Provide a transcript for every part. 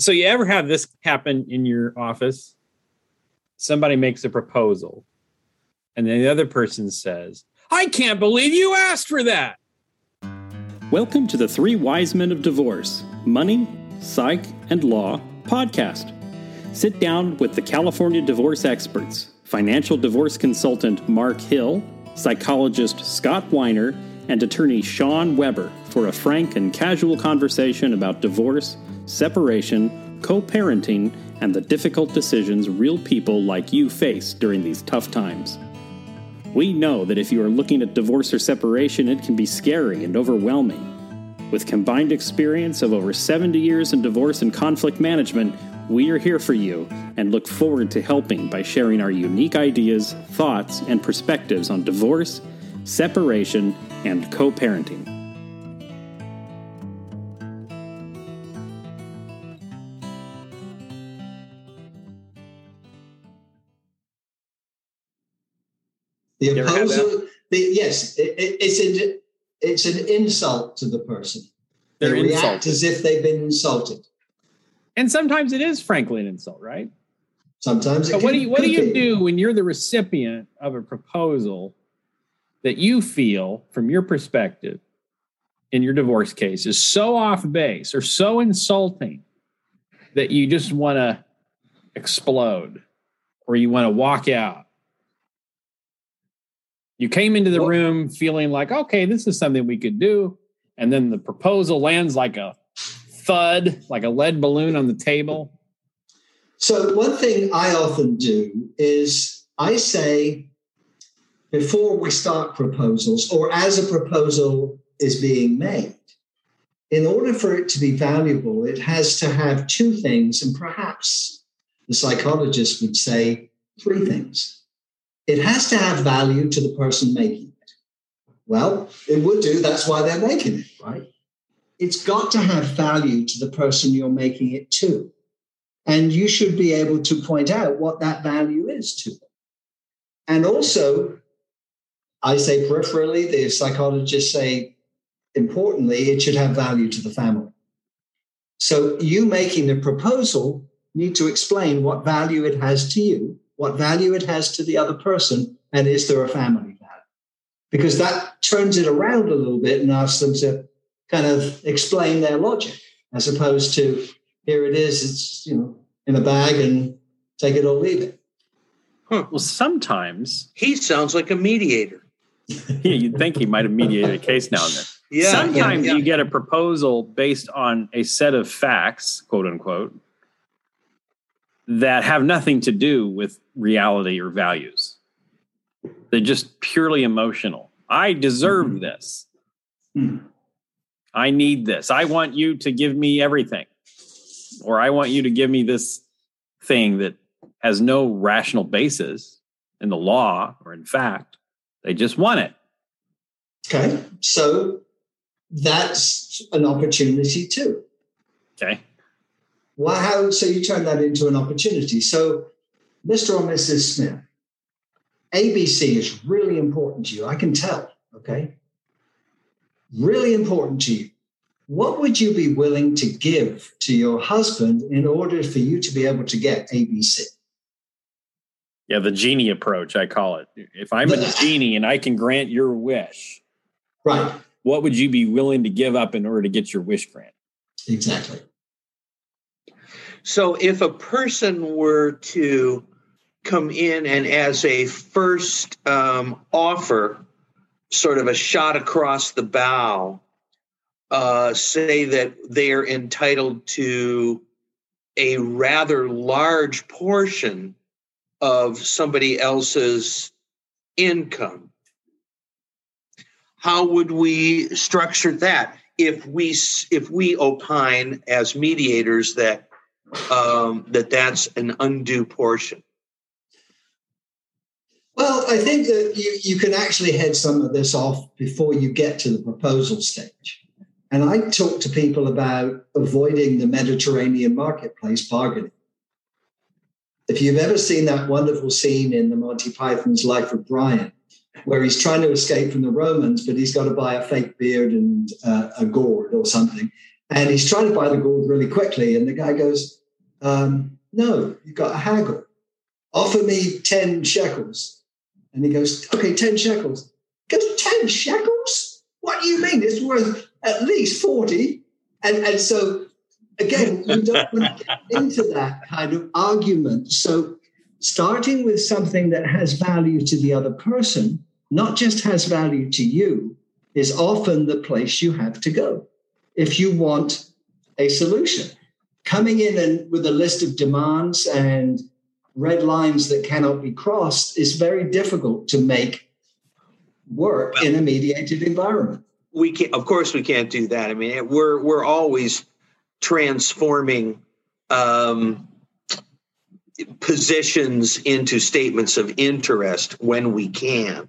So you ever have this happen in your office? Somebody makes a proposal, and then the other person says, "I can't believe you asked for that." Welcome to the Three Wise Men of Divorce Money, Psych, and Law podcast. Sit down with the California divorce experts, financial divorce consultant Mark Hill, psychologist Scott Weiner, and attorney Sean Weber for a frank and casual conversation about divorce, separation, co parenting, and the difficult decisions real people like you face during these tough times. We know that if you are looking at divorce or separation, it can be scary and overwhelming. With combined experience of over 70 years in divorce and conflict management, we are here for you and look forward to helping by sharing our unique ideas, thoughts, and perspectives on divorce, separation, and co parenting. The ever the, yes, it, it, it's an it's an insult to the person. They They're react insulted. as if they've been insulted. And sometimes it is frankly an insult, right? Sometimes. It So what do you what do you do when you're the recipient of a proposal that you feel from your perspective in your divorce case is so off base or so insulting that you just want to explode or you want to walk out? You came into the room feeling like, okay, this is something we could do. And then the proposal lands like a thud, like a lead balloon on the table. So one thing I often do is I say before we start proposals or as a proposal is being made, in order for it to be valuable, it has to have two things, and perhaps the psychologist would say three things. It has to have value to the person making it. Well, it would do, that's why they're making it, right? It's got to have value to the person you're making it to. And you should be able to point out what that value is to them. And also, I say peripherally, the psychologists say importantly, it should have value to the family. So you making the proposal need to explain what value it has to you, what value it has to the other person, and is there a family value? Because that turns it around a little bit and asks them to kind of explain their logic, as opposed to here it is, it's you know in a bag and take it or leave it. Well, sometimes He sounds like a mediator. yeah, you'd think he might have mediated a case now and then. Yeah. Sometimes yeah, you get a proposal based on a set of facts, quote unquote, that have nothing to do with reality or values. They're just purely emotional. I deserve Mhm. this. Mhm. I need this. I want you to give me everything. Or I want you to give me this thing that has no rational basis in the law or in fact. They just want it. Okay, so that's an opportunity too. Okay. Well, how so you turn that into an opportunity? So, Mr. or Mrs. Smith, ABC is really important to you. I can tell. Okay, really important to you. What would you be willing to give to your husband in order for you to be able to get ABC? Yeah, the genie approach, I call it. If I'm a genie and I can grant your wish, Right, what would you be willing to give up in order to get your wish granted? exactly. So if a person were to come in and as a first um, offer, sort of a shot across the bow, uh, say that they're entitled to a rather large portion of somebody else's income. How would we structure that if we if we opine as mediators that um, that that's an undue portion? Well, I think that you, you can actually head some of this off before you get to the proposal stage. And I talk to people about avoiding the Mediterranean marketplace bargaining. If you've ever seen that wonderful scene in the Monty Python's Life of Brian, where he's trying to escape from the Romans, but he's got to buy a fake beard and uh, a gourd or something. and he's trying to buy the gourd really quickly. And the guy goes, um, "No, you've got a haggle. Offer me ten shekels." And he goes, "Okay, ten shekels." He goes, 10 shekels? What do you mean? It's worth at least 40. And, and so, again, you don't want to get into that kind of argument. So, starting with something that has value to the other person, not just has value to you, is often the place you have to go if you want a solution. Coming in and with a list of demands and red lines that cannot be crossed is very difficult to make work well, in a mediated environment. We can, of course, we can't do that. I mean, we're we're always transforming um, positions into statements of interest when we can.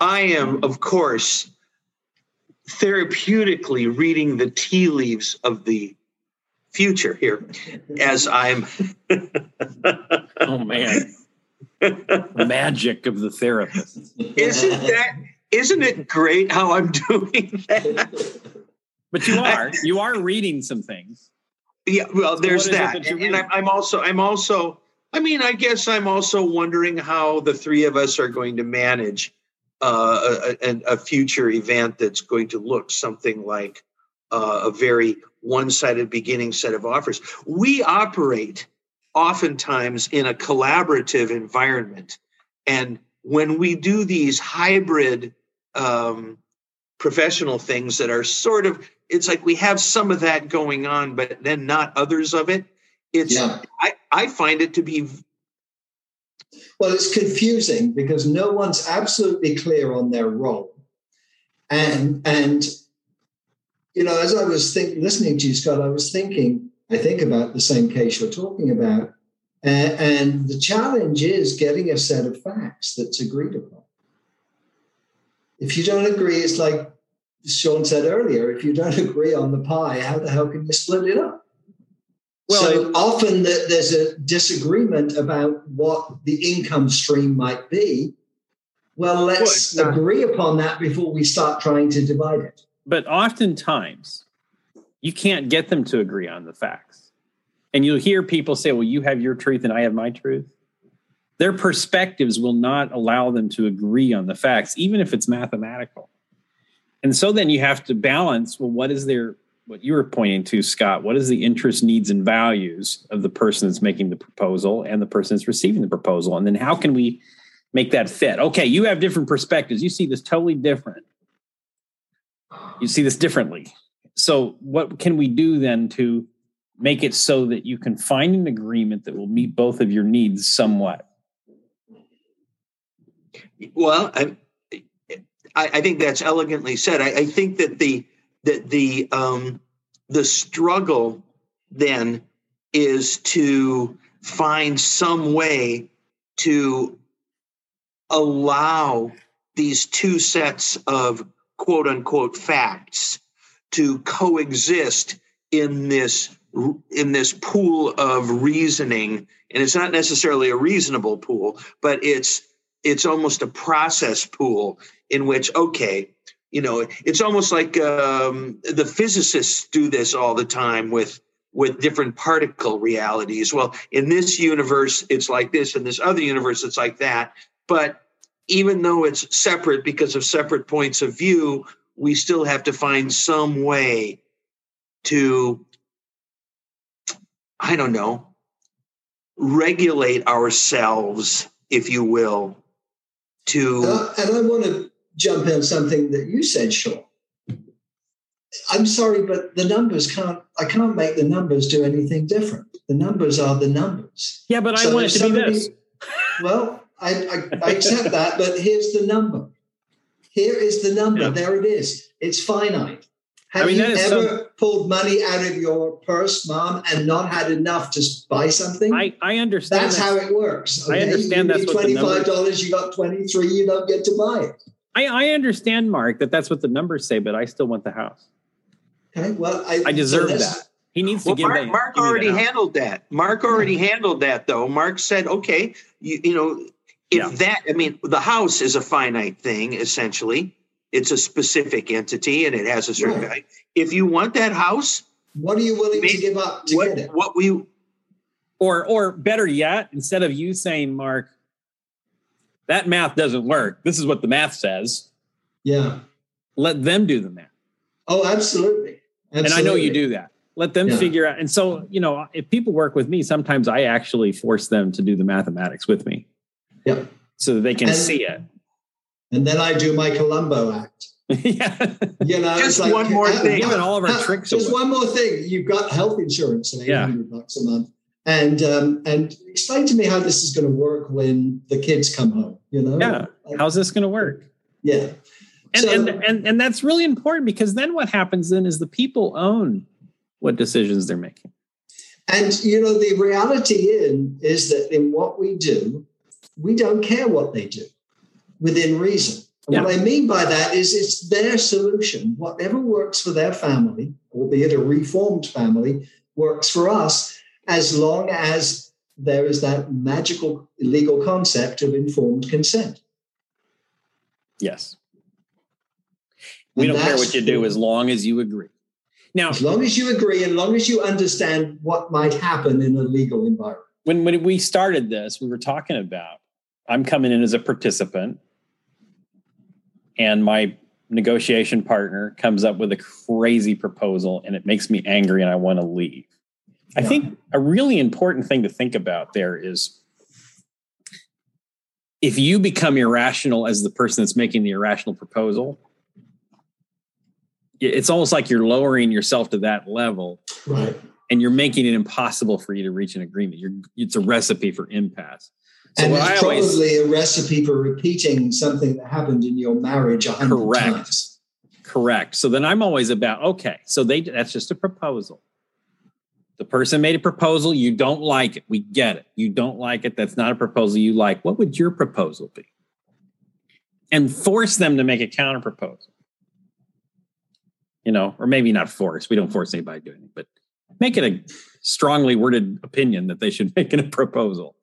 I am, of course, therapeutically reading the tea leaves of the future here as I'm. oh man magic of the therapist. Isn't that isn't it great how I'm doing that? But you are you are reading some things. Yeah, well, so there's that, that and, and I'm also I'm also I mean I guess I'm also wondering how the three of us are going to manage uh, a, a, future event that's going to look something like uh, a very one-sided beginning set of offers. We operate oftentimes in a collaborative environment. And when we do these hybrid um, professional things that are sort of, it's like we have some of that going on, but then not others of it. It's, yeah. I, I find it to be. Well, it's confusing because no one's absolutely clear on their role. And, and, you know, as I was think, listening to you, Scott, I was thinking, I think, about the same case you're talking about. And, and the challenge is getting a set of facts that's agreed upon. If you don't agree, it's like Sean said earlier if you don't agree on the pie, how the hell can you split it up? Well, so often there's a disagreement about what the income stream might be. Well, let's well, agree upon that before we start trying to divide it. But oftentimes, you can't get them to agree on the facts. And you'll hear people say, well, you have your truth and I have my truth. Their perspectives will not allow them to agree on the facts, even if it's mathematical. And so then you have to balance well, what is their, what you were pointing to, Scott, what is the interest, needs, and values of the person that's making the proposal and the person that's receiving the proposal? And then how can we make that fit? Okay, you have different perspectives. You see this totally different. You see this differently. So what can we do then to make it so that you can find an agreement that will meet both of your needs somewhat? Well i i, think that's elegantly said. I, I, think that the that the um the struggle then is to find some way to allow these two sets of quote unquote facts to coexist in this in this pool of reasoning. And it's not necessarily a reasonable pool but it's it's almost a process pool in which okay you know it's almost like um, the physicists do this all the time with with different particle realities. Well in this universe it's like this in this other universe it's like that. But even though it's separate because of separate points of view we still have to find some way to, I don't know, regulate ourselves, if you will, to. Uh, and I want to jump in something that you said, Sean. I'm sorry, but the numbers can't. I can't make the numbers do anything different. The numbers are the numbers. Yeah, but so I want it to somebody, be this. Well, I, I, I accept that, but here's the number. Here is the number. Yeah. There it is. It's finite. Have I mean, you ever so, pulled money out of your purse, mom, and not had enough to buy something? I, I understand. That's, how it works. Okay? I understand you that's twenty-five dollars. You got twenty-three. You don't get to buy it. I, I understand, Mark, that that's what the numbers say, but I still want the house. Okay. Well, I, I deserve so that. He needs to well, give Mark, that. Mark already that handled that. Mark already handled that, though. Mark said, "Okay, you, you know, if yeah. that, I mean, the house is a finite thing, essentially. it's a specific entity and it has a certain Right. value. If you want that house, What are you willing to give up to what, get it? what we Or or better yet, instead of you saying, Mark, that math doesn't work. This is what the math says. Yeah. Let them do the math. Oh, absolutely. And I know you do that. Let them Yeah. figure out. And so, you know, if people work with me, sometimes I actually force them to do the mathematics with me. Yep. So that they can And- see it. And then I do my Columbo act. yeah. You know, Just like, one more uh, thing. Giving all of our uh, tricks Just away. one more thing. You've got health insurance at eight Yeah. bucks a month, and um, and explain to me how this is going to work when the kids come home. You know, Yeah. Like, How's this going to work? yeah. And, So- and and and that's really important because then what happens then is the people own what decisions they're making. And you know, the reality in is that in what we do, we don't care what they do within reason. And What I mean by that is it's their solution. Whatever works for their family, albeit a reformed family, works for us as long as there is that magical legal concept of informed consent. Yes. We And don't care what you do as long as you agree. Now, As long as you agree, and long as you understand what might happen in a legal environment. when when we started this, we were talking about I'm coming in as a participant, and my negotiation partner comes up with a crazy proposal, and it makes me angry, and I want to leave. I think a really important thing to think about there is if you become irrational as the person that's making the irrational proposal, it's almost like you're lowering yourself to that level Right. and you're making it impossible for you to reach an agreement. You're, it's a recipe for impasse. So and it's I always probably a recipe for repeating something that happened in your marriage a hundred Correct. times. correct. So then I'm always about okay. So they that's just a proposal. The person made a proposal. You don't like it. We get it. You don't like it. That's not a proposal you like. What would your proposal be? And force them to make a counter proposal. You know, or maybe not force. We don't force anybody to do anything, but make it a strongly worded opinion that they should make in a proposal.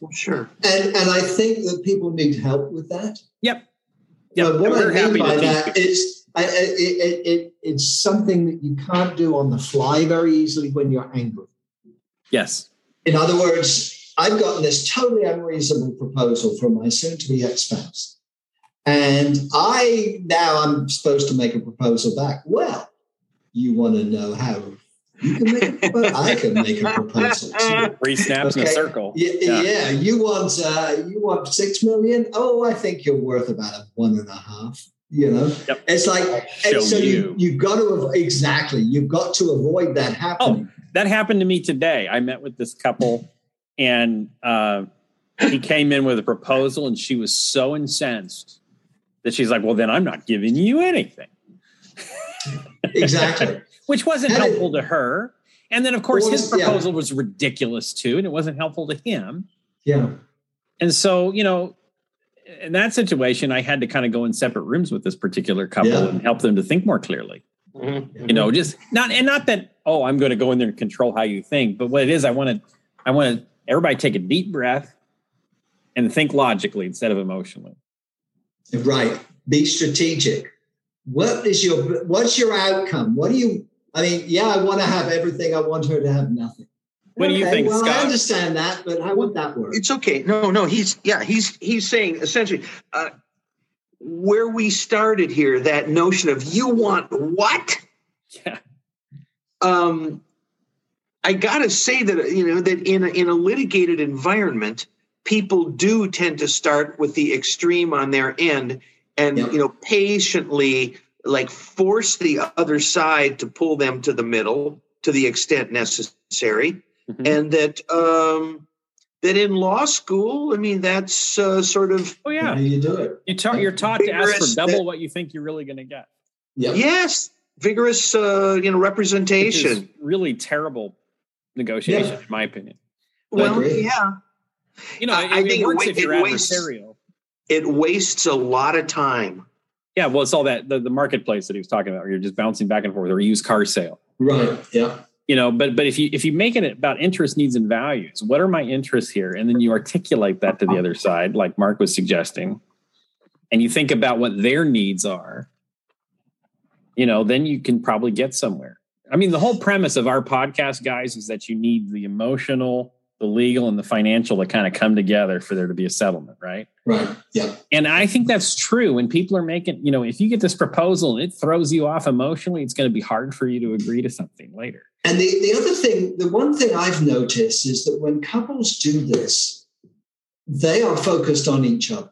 Well, sure. And and I think that people need help with that. Yep. Yep. But what we're I mean happy by to teach that people. I, I, it, it, it, it's something that you can't do on the fly very easily when you're angry. Yes. In other words, I've gotten this totally unreasonable proposal from my soon-to-be ex-spouse. And I now I'm supposed to make a proposal back. Well, you want to know how you can make a proposal? I can make a proposal too. Three snaps in a circle. Yeah, Yeah. yeah. You want uh, you want six million? Oh, I think you're worth about a one and a half. You know, Yep. it's like so you. you you've got to avo- exactly you've got to avoid that happening. That happened to me today. I met with this couple and uh, he came in with a proposal and she was so incensed that she's like, well, then I'm not giving you anything, Exactly. Which wasn't And it- helpful to her. And then, of course, Well, his yeah. proposal was ridiculous too, and it wasn't helpful to him. Yeah. And so, you know, in that situation, I had to kind of go in separate rooms with this particular couple Yeah. and help them to think more clearly. Mhm. you know just not and not that oh i'm going to go in there and control how you think but what it is i want to i want to everybody take a deep breath and think logically instead of emotionally Right. Be strategic. What is your what's your outcome? What do you I mean, yeah, I want to have everything. I want her to have nothing. What do you think, well, I understand that, but how would that work? It's okay. No, no, he's yeah, he's he's saying essentially uh, where we started here, that notion of you want what? yeah Um, I gotta say that you know that in a, in a litigated environment, people do tend to start with the extreme on their end, and Yeah. you know patiently like force the other side to pull them to the middle to the extent necessary Mhm. and that um, that in law school, I mean, that's uh, sort of oh yeah do you do it? you ta- you're taught to ask for double what you think you're really going to get Yeah. yes, vigorous, uh, you know, representation. really terrible negotiation Yeah. in my opinion well, yeah, you know I- it, I it think it works wa- if you're it wastes- it wastes a lot of time. Yeah well it's all that the, the marketplace that he was talking about where you're just bouncing back and forth or a used car sale Right. Yeah. you know but but if you if you make it about interest needs and values what are my interests here and then you articulate that to the other side like mark was suggesting and you think about what their needs are, you know, then you can probably get somewhere. I mean, the whole premise of our podcast, guys, is that you need the emotional, the legal, and the financial to kind of come together for there to be a settlement, right? Right. Yeah. And I think that's true. When people are making, you know, if you get this proposal and it throws you off emotionally, it's going to be hard for you to agree to something later. And the, the other thing, the one thing I've noticed is that when couples do this, they are focused on each other.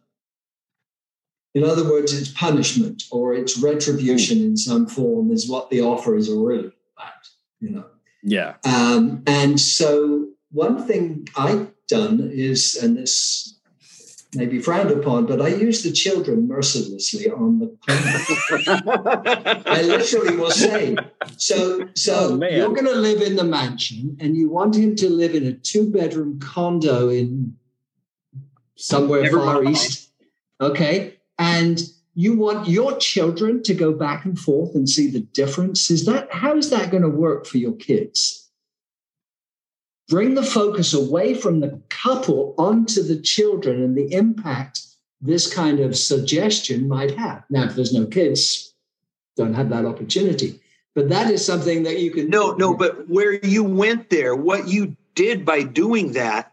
In other words, it's punishment or it's retribution in some form is what the offer is really about, you know. Yeah. Um, and so one thing I've done is, and this may be frowned upon, but I use the children mercilessly on the I literally will say, so so Oh, you're going to live in the mansion, and you want him to live in a two bedroom condo in somewhere Never far mind. east, okay? And you want your children to go back and forth and see the difference. Is that how is that going to work for your kids? Bring the focus away from the couple onto the children and the impact this kind of suggestion might have. Now, if there's no kids, don't have that opportunity. But that is something that you can No, no, but where you went there, what you did by doing that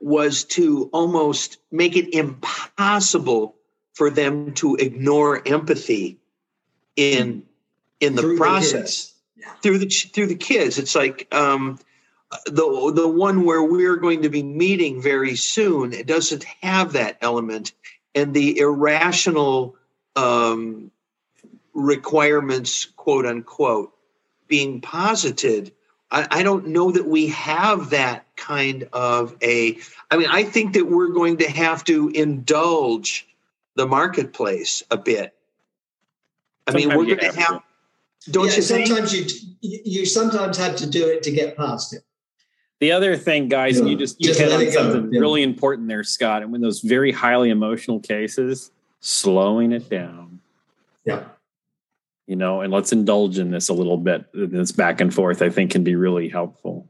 was to almost make it impossible for them to ignore empathy in in the Through process kids. Yeah. through the through the kids. It's like um, the the one where we're going to be meeting very soon. It doesn't have that element, and the irrational um, requirements, quote unquote, being posited. I, I don't know that we have that kind of a. I mean, I think that we're going to have to indulge the marketplace a bit. I mean, Sometimes we're going to have have. Don't yeah, you think? sometimes you you sometimes have to do it to get past it. The other thing, guys, and you just you Just hit on something Yeah. really important there, Scott. And when those very highly emotional cases, slowing it down, Yeah. you know, and let's indulge in this a little bit. This back and forth, I think, can be really helpful.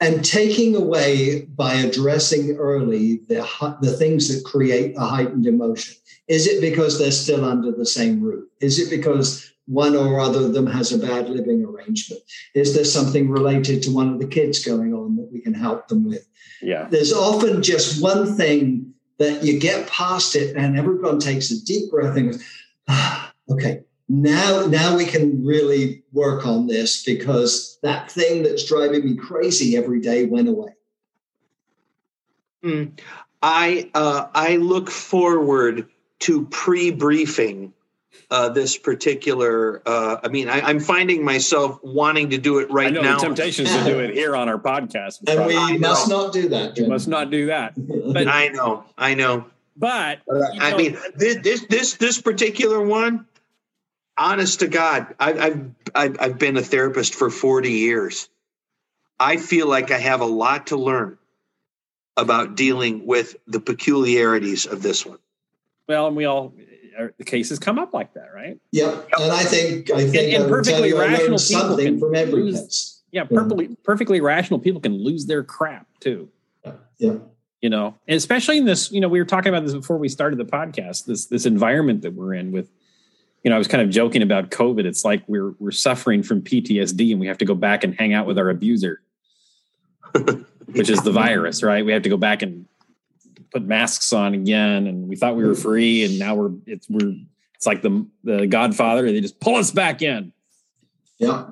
and taking away by addressing early the the things that create a heightened emotion is it because they're still under the same roof is it because one or other of them has a bad living arrangement is there something related to one of the kids going on that we can help them with Yeah. there's often just one thing that you get past it and everyone takes a deep breath and goes ah, okay now now we can really work on this because that thing that's driving me crazy every day went away Hmm. I uh, I look forward to pre-briefing uh, this particular. Uh, I mean, I, I'm finding myself wanting to do it I right know now. the temptation is to do it here on our podcast. and we I know. must not do that We must not do that. But I know, I know. but I know, mean, this this this this particular one. Honest to God, I, I've I've I've been a therapist for 40 years. I feel like I have a lot to learn about dealing with the peculiarities of this one. well, and we all the cases come up like that, right? Yep. And I think I think and I will tell perfectly you I rational people can from every lose- case. Yeah, perfectly perfectly rational people can lose their crap too. Yeah. you know and especially in this you know we were talking about this before we started the podcast this this environment that we're in with you know i was kind of joking about covid it's like we're we're suffering from ptsd and we have to go back and hang out with our abuser which is the virus right we have to go back and put masks on again and we thought we were free and now we're it's we're it's like the the godfather they just pull us back in Yeah.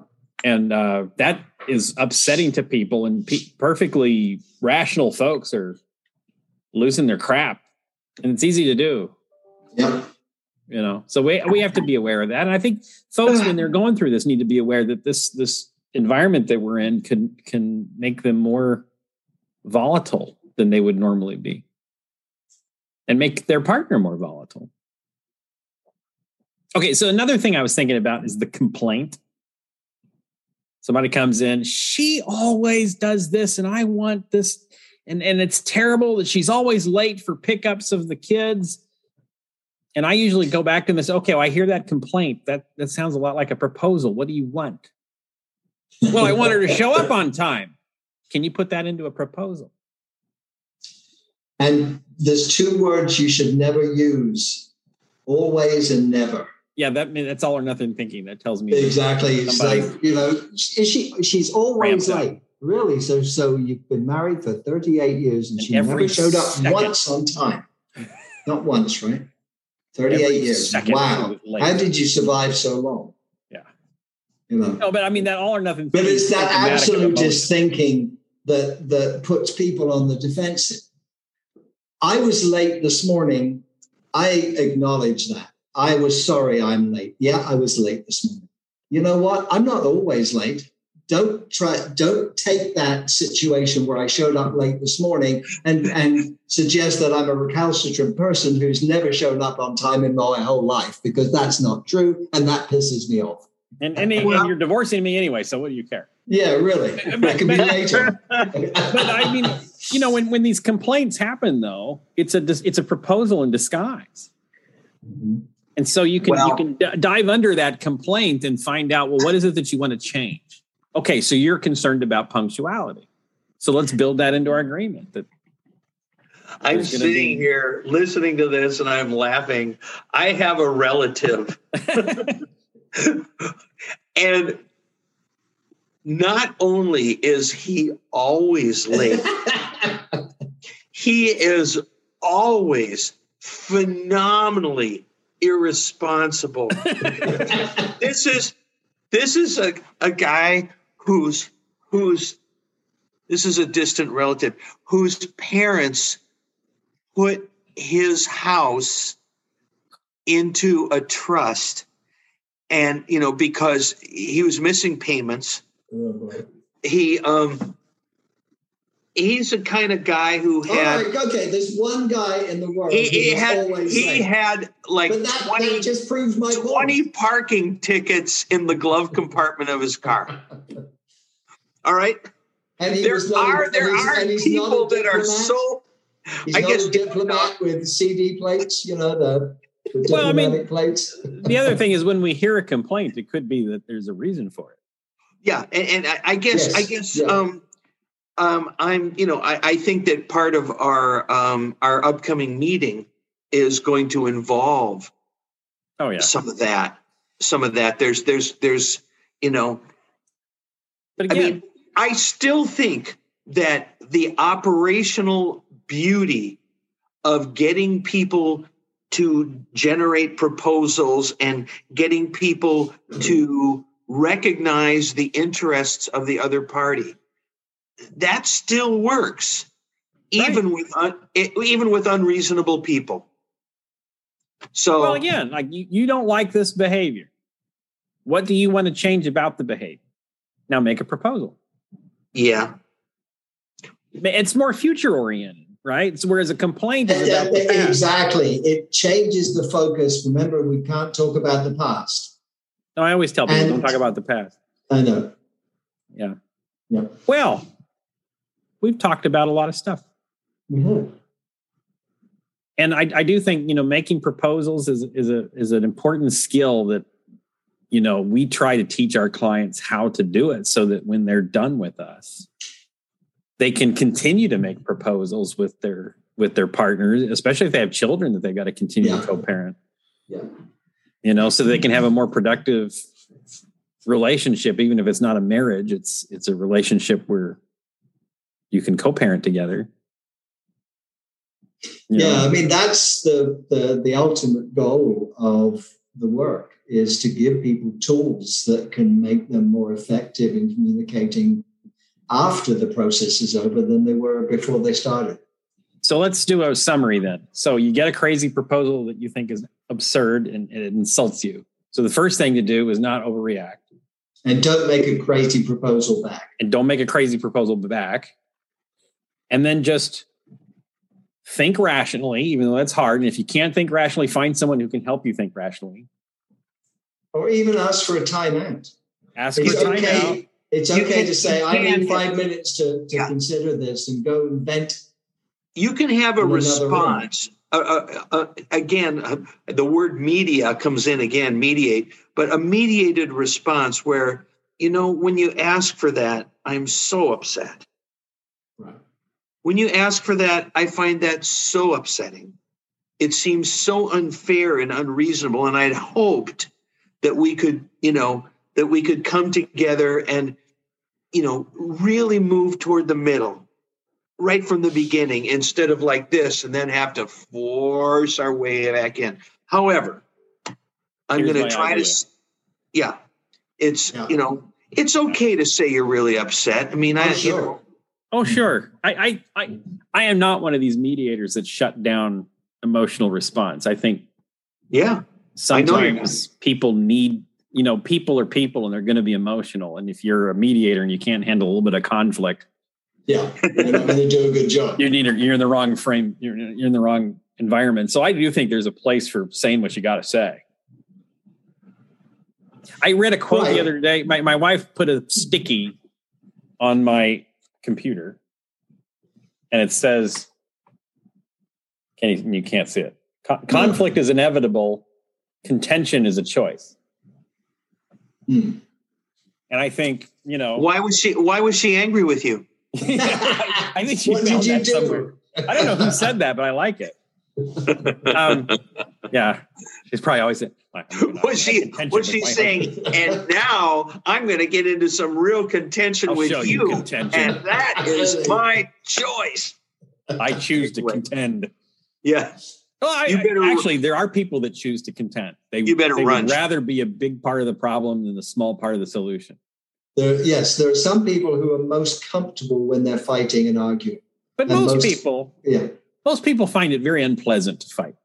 and uh, that is upsetting to people and pe- perfectly rational folks are losing their crap and it's easy to do Yeah. you know so we, we have to be aware of that and i think folks when they're going through this need to be aware that this this environment that we're in can can make them more volatile than they would normally be and make their partner more volatile. Okay so another thing i was thinking about is the complaint. Somebody comes in she always does this and i want this and and it's terrible that she's always late for pickups of the kids. And i usually go back to this okay well, i hear that complaint. That that sounds a lot like a proposal. What do you want? Well i want her to show up on time. Can you put that into a proposal And there's two words you should never use always and never. Yeah, that that's all or nothing thinking. That tells me exactly. It's like you know, is she? She's always late. Really? So so you've been married for 38 years and, and she never showed up second. once on time. Not once, right? 38 every years. Wow. How did you survive so long? Yeah. You know. No, but I mean that all or nothing. But it's that absolutist thinking that that puts people on the defensive. I was late this morning. I acknowledge that. I was sorry I'm late. Yeah, I was late this morning. You know what? I'm not always late don't try don't take that situation where i showed up late this morning and and suggest that i'm a recalcitrant person who's never shown up on time in my whole life because that's not true and that pisses me off and and, well, and you're divorcing me anyway so what do you care yeah really that could be later but i mean you know when when these complaints happen though it's a it's a proposal in disguise mm-hmm. and so you can well, you can d- dive under that complaint and find out well what is it that you want to change Okay, so you're concerned about punctuality. So let's build that into our agreement that I'm sitting be... here listening to this and I'm laughing. I have a relative. and not only is he always late, he is always phenomenally irresponsible. this is this is a, a guy who's whose this is a distant relative whose parents put his house into a trust and you know because he was missing payments. He um he's the kind of guy who had right, okay there's one guy in the world he, he had he had like that, 20 that just proves my 20 point. parking tickets in the glove compartment of his car all right. And there are a, there are people that are so. He's I not guess a diplomat with CD plates, you know the. the well, I mean, plates. the other thing is when we hear a complaint, it could be that there's a reason for it. Yeah, and, and I, guess yes. I guess yeah. um, um, I'm you know I, I think that part of our um, our upcoming meeting is going to involve oh yeah some of that some of that there's there's there's you know but again, I mean I still think that the operational beauty of getting people to generate proposals and getting people to recognize the interests of the other party that still works even right. with un, even with unreasonable people so well again like you, you don't like this behavior what do you want to change about the behavior now make a proposal yeah. It's more future oriented, right? So whereas a complaint is about the exactly. It changes the focus. Remember, we can't talk about the past. No, I always tell people and, don't talk about the past. I know. Yeah. Yeah. Well, we've talked about a lot of stuff. Mm-hmm. And I, I do think you know making proposals is is a is an important skill that you know we try to teach our clients how to do it so that when they're done with us they can continue to make proposals with their with their partners especially if they have children that they've got to continue yeah. to co-parent yeah you know so they can have a more productive relationship even if it's not a marriage it's it's a relationship where you can co-parent together you yeah know? i mean that's the, the the ultimate goal of the work is to give people tools that can make them more effective in communicating after the process is over than they were before they started. So let's do a summary then. So you get a crazy proposal that you think is absurd and, and it insults you. So the first thing to do is not overreact. And don't make a crazy proposal back. And don't make a crazy proposal back. And then just think rationally, even though that's hard. And if you can't think rationally, find someone who can help you think rationally or even ask for a timeout. Ask it's for a okay, timeout. It's okay can, to say, I need five minutes to, to yeah. consider this and go and vent. You can have a response. Uh, uh, uh, again, uh, the word media comes in again, mediate, but a mediated response where, you know, when you ask for that, I'm so upset. Right. When you ask for that, I find that so upsetting. it seems so unfair and unreasonable. And I'd hoped that we could, you know, that we could come together and, you know, really move toward the middle right from the beginning instead of like this and then have to force our way back in. However, I'm going to try idea. to, yeah, it's, yeah. you know, it's okay to say you're really upset. I mean, oh, I, sure. you know, oh, sure. I, I, I, I am not one of these mediators that shut down emotional response. I think, yeah, sometimes people need, you know, people are people and they're going to be emotional. And if you're a mediator and you can't handle a little bit of conflict, yeah, you're not do a good job. You're, you're in the wrong frame. You're, you're in the wrong environment. So I do think there's a place for saying what you got to say. I read a quote right. the other day. My, my wife put a sticky on my computer and it says, can you, you can't see it. conflict is inevitable. Contention is a choice. Hmm. And I think, you know, why was she, why was she angry with you? I think she what found that do? somewhere. I don't know who said that, but I like it. Um, yeah, she's probably always saying, was she was she saying and now i'm going to get into some real contention I'll with you, you contention. and that is my choice i choose to contend yeah well, I, you better, actually, there are people that choose to contend. They, you better they run. would rather be a big part of the problem than a small part of the solution. There, yes, there are some people who are most comfortable when they're fighting and arguing. But most, most, people, yeah, most people find it very unpleasant to fight.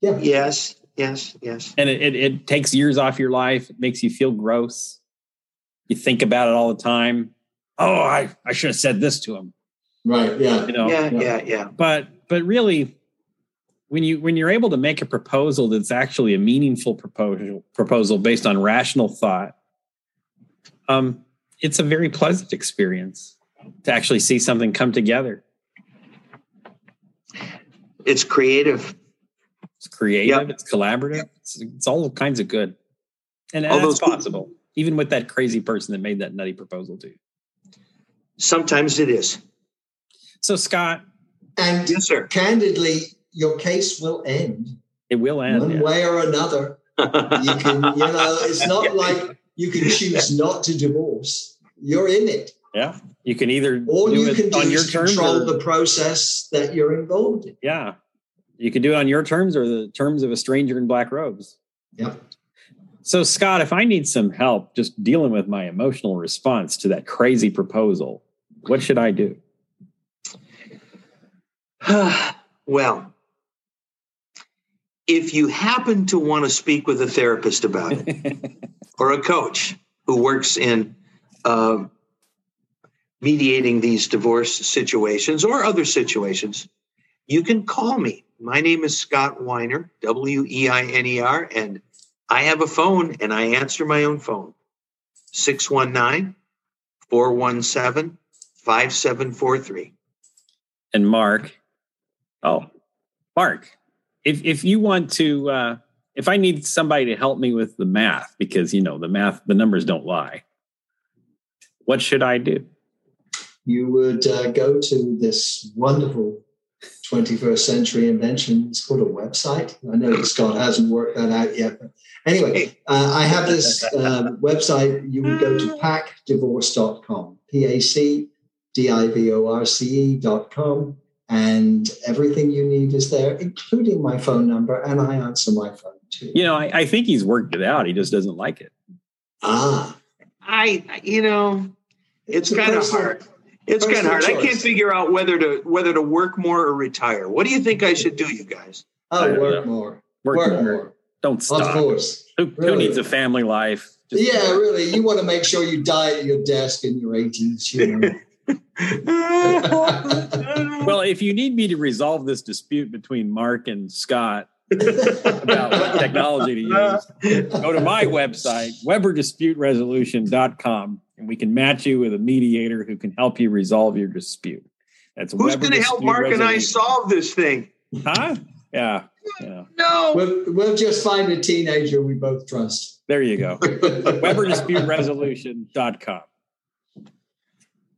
Yeah. Yes. Yes. Yes. And it, it, it takes years off your life. It makes you feel gross. You think about it all the time. Oh, I, I should have said this to him. Right. Yeah. You know. Yeah. Yeah. Yeah. But but really, when you when you're able to make a proposal that's actually a meaningful proposal proposal based on rational thought um, it's a very pleasant experience to actually see something come together. It's creative. It's creative. Yep. It's collaborative. It's, it's, all kinds of good, and, and that's possible, people. even with that crazy person that made that nutty proposal to you. Sometimes it is. So, Scott, and yes, sir. candidly, your case will end. It will end one yeah. way or another. you can, you know, it's not like you can choose not to divorce. You're in it. Yeah. You can either all you can do on your terms control or, the process that you're involved in. Yeah. You can do it on your terms or the terms of a stranger in black robes. Yep. So Scott, if I need some help just dealing with my emotional response to that crazy proposal, what should I do? well, if you happen to want to speak with a therapist about it or a coach who works in uh, mediating these divorce situations or other situations, you can call me. My name is Scott Weiner, W E I N E R, and I have a phone and I answer my own phone 619 417 5743. And Mark, oh, Mark, if if you want to uh, if I need somebody to help me with the math because you know the math the numbers don't lie, what should I do? You would uh, go to this wonderful 21st century invention. It's called a website. I know Scott hasn't worked that out yet. But anyway, uh, I have this uh, website. You would go to pacdivorce.com, P A C D I V O R C E.com and everything you need is there, including my phone number, and I answer my phone too. You know, I, I think he's worked it out. He just doesn't like it. Ah, I, you know, it's, it's kind of hard. It's kind of hard. Choice. I can't figure out whether to whether to work more or retire. What do you think I should do, you guys? Oh, work more. Work, work more. more. Don't stop. Of course. Who, really. who needs a family life? Just yeah, really. You want to make sure you die at your desk in your 80s. You know. well, if you need me to resolve this dispute between Mark and Scott about what technology to use, go to my website, WeberDisputeResolution.com, and we can match you with a mediator who can help you resolve your dispute. That's who's going to help Mark and I solve this thing? Huh? Yeah. Yeah. No. We'll, we'll just find a teenager we both trust. There you go. WeberDisputeResolution.com.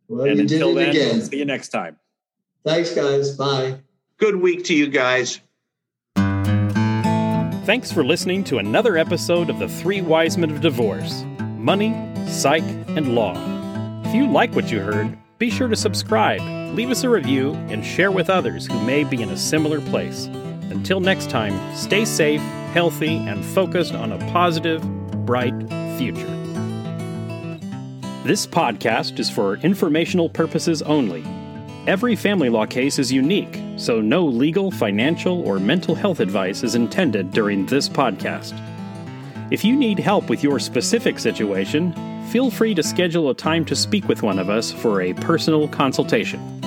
Well, and you did it then, again. See you next time. Thanks, guys. Bye. Good week to you guys. Thanks for listening to another episode of The Three Wise Men of Divorce Money, Psych, and Law. If you like what you heard, be sure to subscribe, leave us a review, and share with others who may be in a similar place. Until next time, stay safe, healthy, and focused on a positive, bright future. This podcast is for informational purposes only. Every family law case is unique, so no legal, financial, or mental health advice is intended during this podcast. If you need help with your specific situation, feel free to schedule a time to speak with one of us for a personal consultation.